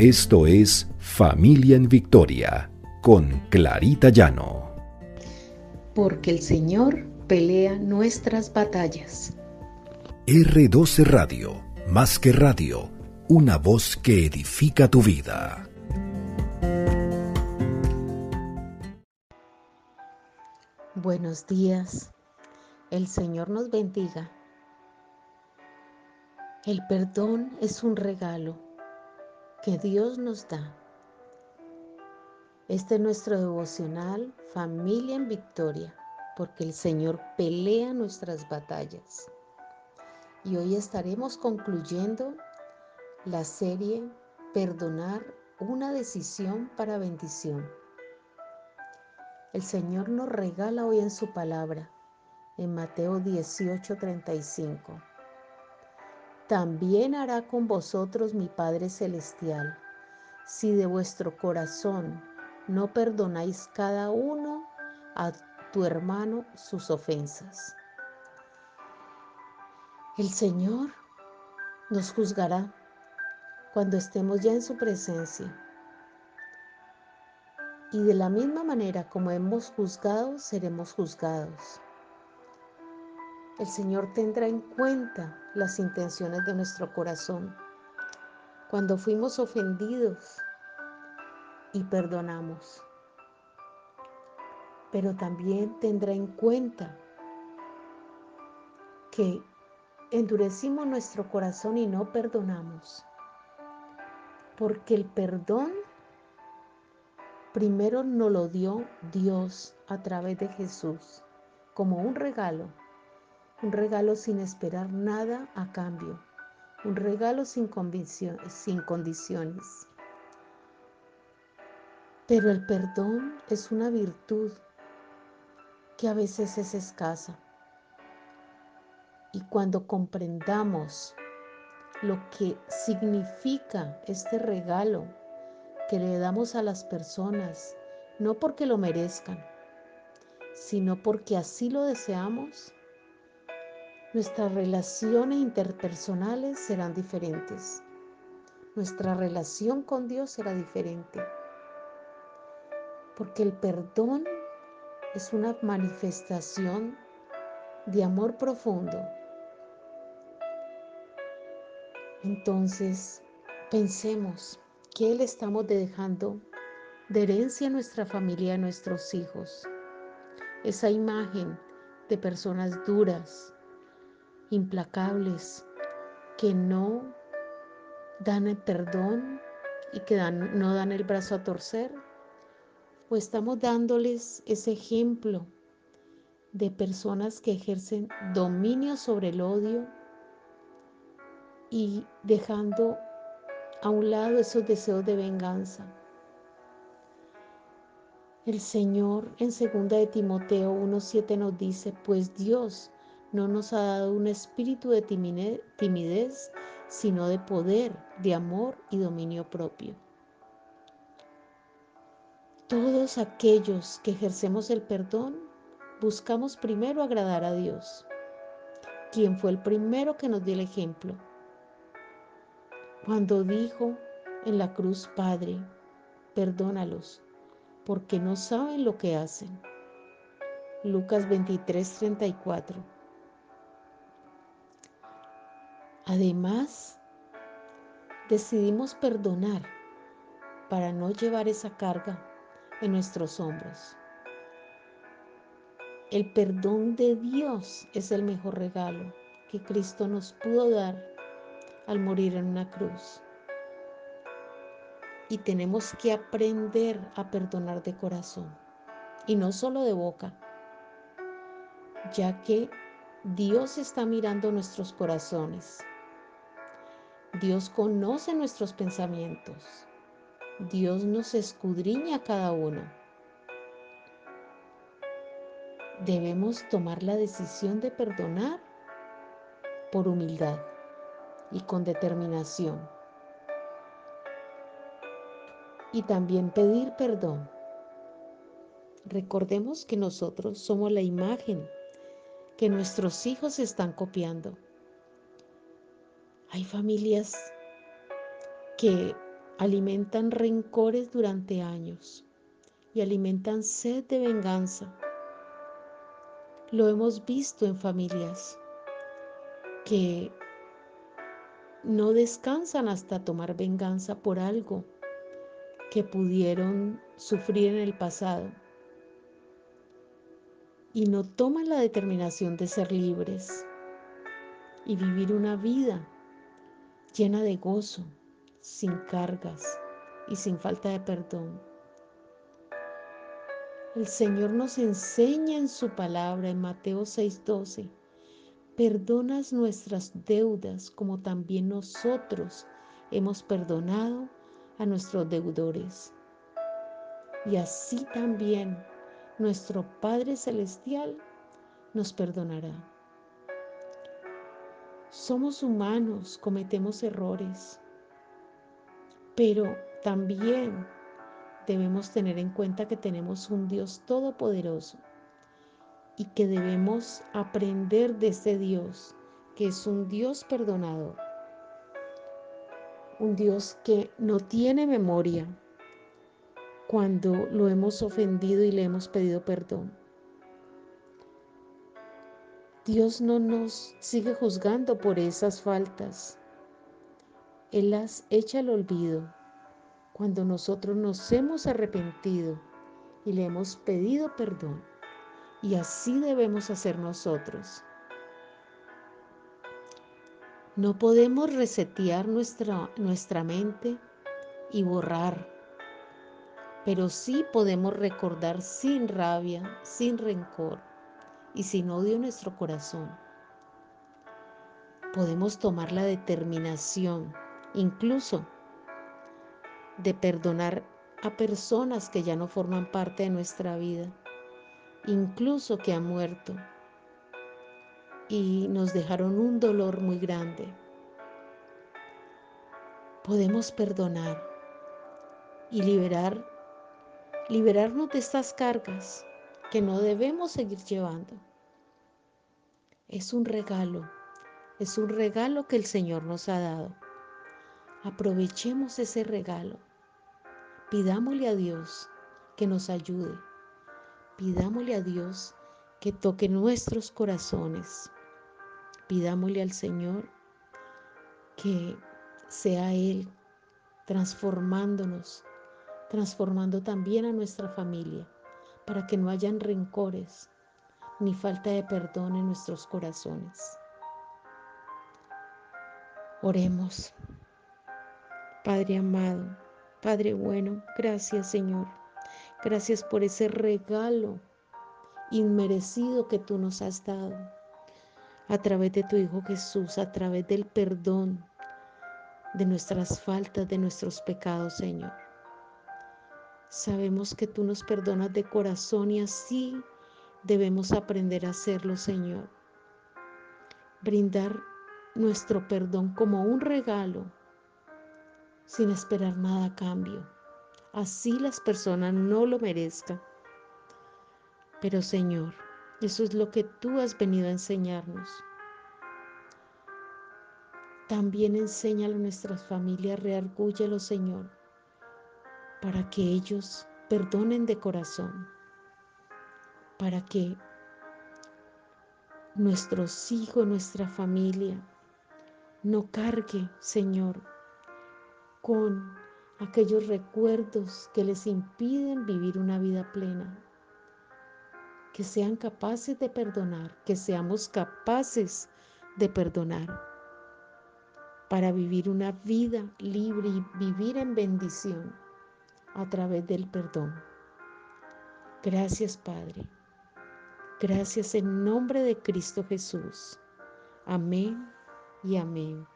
Esto es Familia en Victoria con Clarita Llano. Porque el Señor pelea nuestras batallas. R12 Radio, más que radio, una voz que edifica tu vida. Buenos días, el Señor nos bendiga. El perdón es un regalo que Dios nos da. Este es nuestro devocional Familia en Victoria, porque el Señor pelea nuestras batallas. Y hoy estaremos concluyendo la serie Perdonar una decisión para bendición. El Señor nos regala hoy en su palabra, en Mateo 18:35 también hará con vosotros mi Padre Celestial, si de vuestro corazón no perdonáis cada uno a tu hermano sus ofensas. El Señor nos juzgará cuando estemos ya en su presencia. Y de la misma manera como hemos juzgado, seremos juzgados. El Señor tendrá en cuenta las intenciones de nuestro corazón. Cuando fuimos ofendidos y perdonamos. Pero también tendrá en cuenta que endurecimos nuestro corazón y no perdonamos. Porque el perdón primero nos lo dio Dios a través de Jesús como un regalo un regalo sin esperar nada a cambio, un regalo sin, sin condiciones. Pero el perdón es una virtud que a veces es escasa. Y cuando comprendamos lo que significa este regalo que le damos a las personas, no porque lo merezcan, sino porque así lo deseamos, Nuestras relaciones interpersonales serán diferentes. Nuestra relación con Dios será diferente. Porque el perdón es una manifestación de amor profundo. Entonces, pensemos qué le estamos dejando de herencia a nuestra familia, a nuestros hijos. Esa imagen de personas duras, implacables, que no dan perdón y que no dan el brazo a torcer? ¿O estamos dándoles ese ejemplo de personas que ejercen dominio sobre el odio y dejando a un lado esos deseos de venganza? El Señor en 2 de Timoteo 1.7 nos dice, pues Dios no nos ha dado un espíritu de timidez, sino de poder, de amor y dominio propio. Todos aquellos que ejercemos el perdón, buscamos primero agradar a Dios, quien fue el primero que nos dio el ejemplo. Cuando dijo en la cruz, Padre, perdónalos, porque no saben lo que hacen. Lucas 23, 34. Además, decidimos perdonar para no llevar esa carga en nuestros hombros. El perdón de Dios es el mejor regalo que Cristo nos pudo dar al morir en una cruz. Y tenemos que aprender a perdonar de corazón y no solo de boca, ya que Dios está mirando nuestros corazones Dios conoce nuestros pensamientos. Dios nos escudriña a cada uno. Debemos tomar la decisión de perdonar por humildad y con determinación. Y también pedir perdón. Recordemos que nosotros somos la imagen que nuestros hijos están copiando. Hay familias que alimentan rencores durante años y alimentan sed de venganza. Lo hemos visto en familias que no descansan hasta tomar venganza por algo que pudieron sufrir en el pasado y no toman la determinación de ser libres y vivir una vida llena de gozo, sin cargas y sin falta de perdón. El Señor nos enseña en su palabra en Mateo 6:12, perdonas nuestras deudas como también nosotros hemos perdonado a nuestros deudores. Y así también nuestro Padre Celestial nos perdonará. Somos humanos, cometemos errores, pero también debemos tener en cuenta que tenemos un Dios todopoderoso y que debemos aprender de ese Dios, que es un Dios perdonador, un Dios que no tiene memoria, cuando lo hemos ofendido y le hemos pedido perdón. Dios no nos sigue juzgando por esas faltas. Él las echa al olvido cuando nosotros nos hemos arrepentido y le hemos pedido perdón. Y así debemos hacer nosotros. No podemos resetear nuestra, nuestra mente y borrar pero sí podemos recordar sin rabia, sin rencor y sin odio nuestro corazón. Podemos tomar la determinación, incluso, de perdonar a personas que ya no forman parte de nuestra vida, incluso que han muerto y nos dejaron un dolor muy grande. Podemos perdonar y liberar liberarnos de estas cargas que no debemos seguir llevando. Es un regalo, es un regalo que el Señor nos ha dado. Aprovechemos ese regalo. Pidámosle a Dios que nos ayude. Pidámosle a Dios que toque nuestros corazones. Pidámosle al Señor que sea Él transformándonos transformando también a nuestra familia, para que no hayan rencores ni falta de perdón en nuestros corazones. Oremos. Padre amado, Padre bueno, gracias Señor. Gracias por ese regalo inmerecido que tú nos has dado a través de tu Hijo Jesús, a través del perdón de nuestras faltas, de nuestros pecados, Señor. Sabemos que tú nos perdonas de corazón y así debemos aprender a hacerlo, Señor. Brindar nuestro perdón como un regalo sin esperar nada a cambio. Así las personas no lo merezcan. Pero Señor, eso es lo que tú has venido a enseñarnos. También enséñalo a nuestras familias, reargúyelo, Señor para que ellos perdonen de corazón, para que nuestros hijos, nuestra familia, no cargue, Señor, con aquellos recuerdos que les impiden vivir una vida plena. Que sean capaces de perdonar, que seamos capaces de perdonar para vivir una vida libre y vivir en bendición a través del perdón. Gracias Padre. Gracias en nombre de Cristo Jesús. Amén y amén.